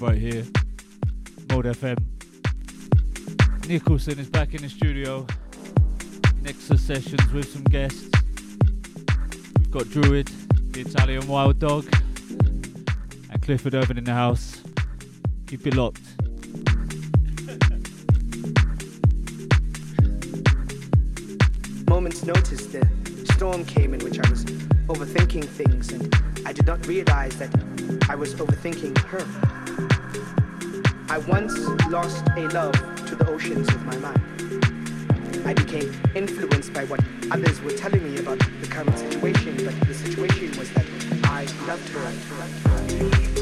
right here. Mode FM. Nicholson is back in the studio. Nexus sessions with some guests. We've got Druid, the Italian Wild Dog, and Clifford Urban in the house. Keep it locked. Moments notice the storm came in which I was overthinking things and I did not realize that I was overthinking her. I once lost a love to the oceans of my mind. I became influenced by what others were telling me about the current situation, but the situation was that I loved her.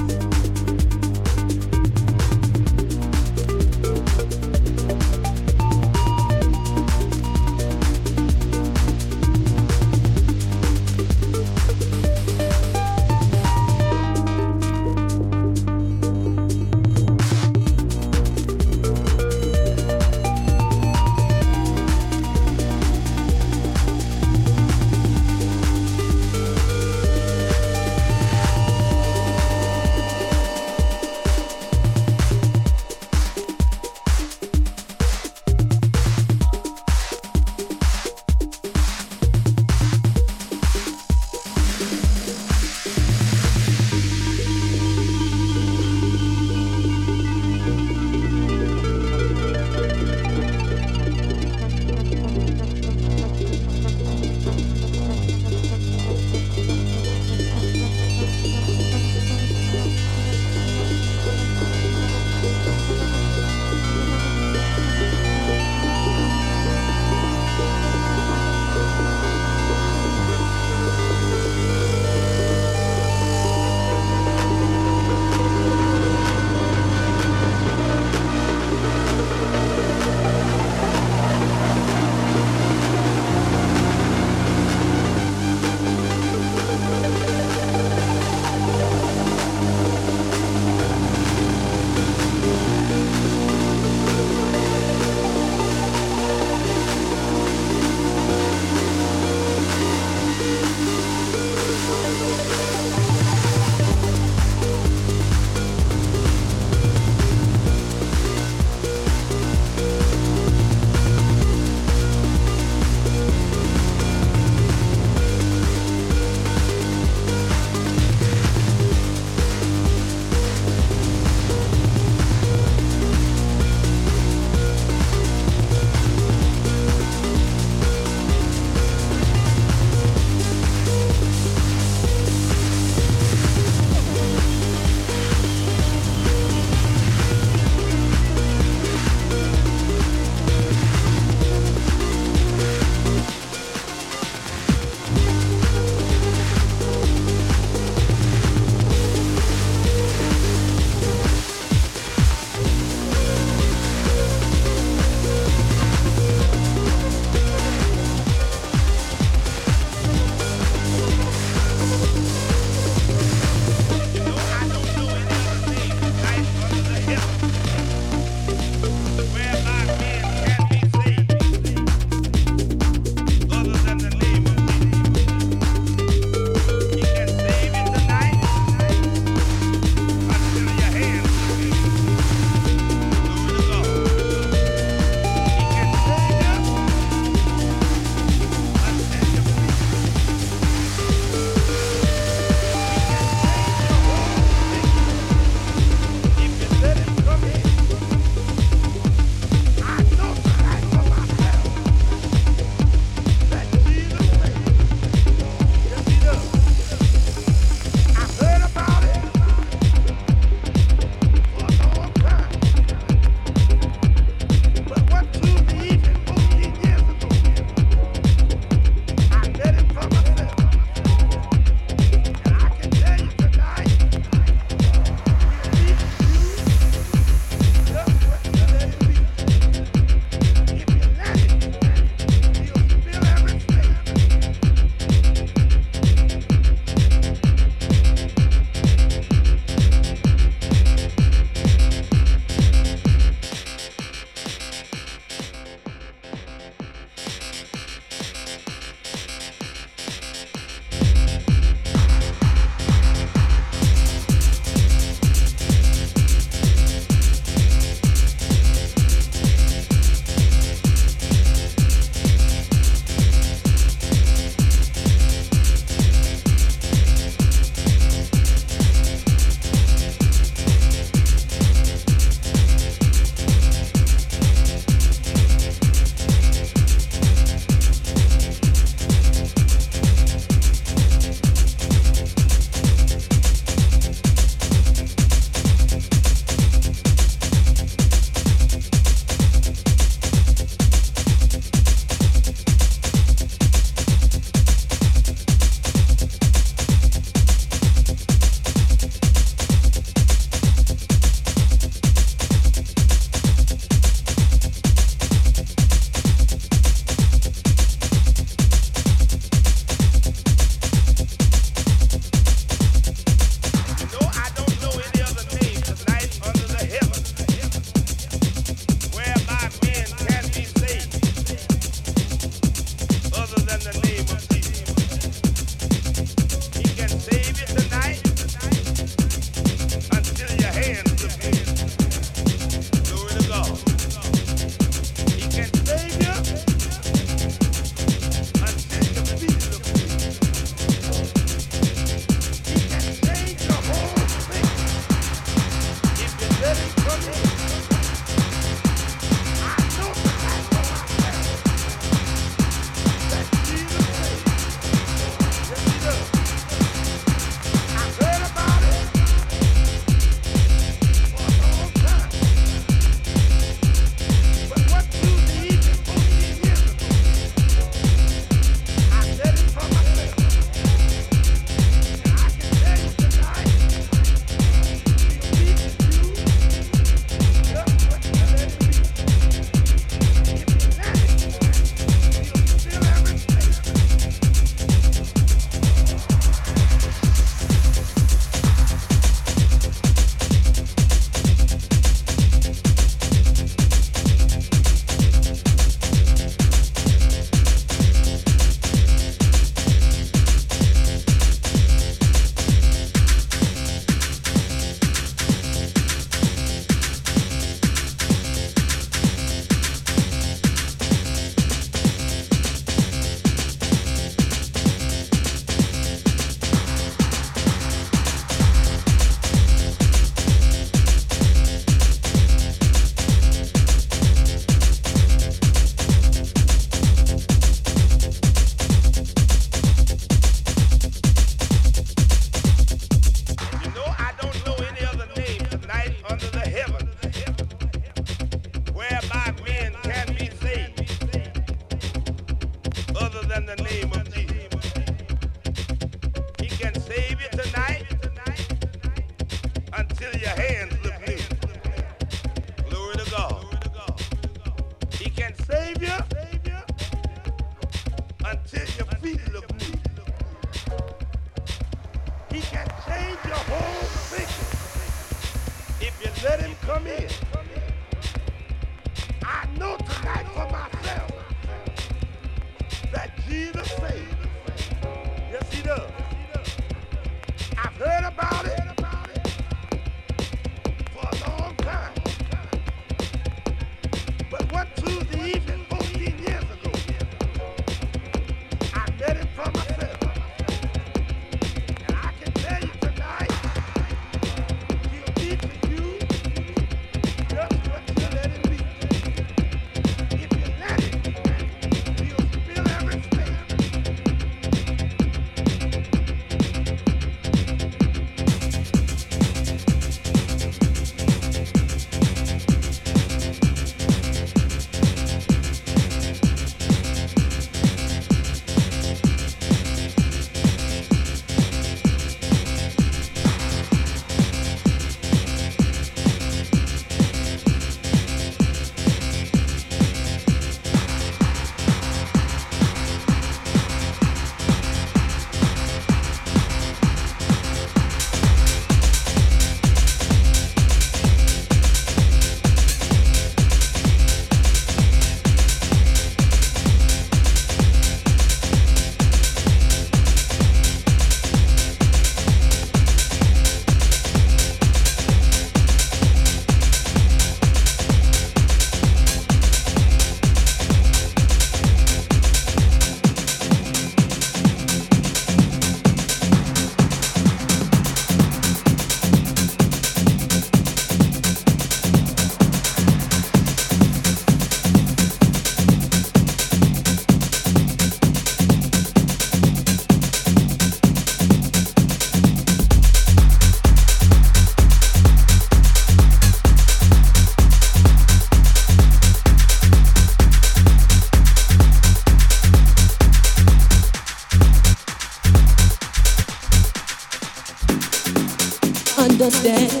understand.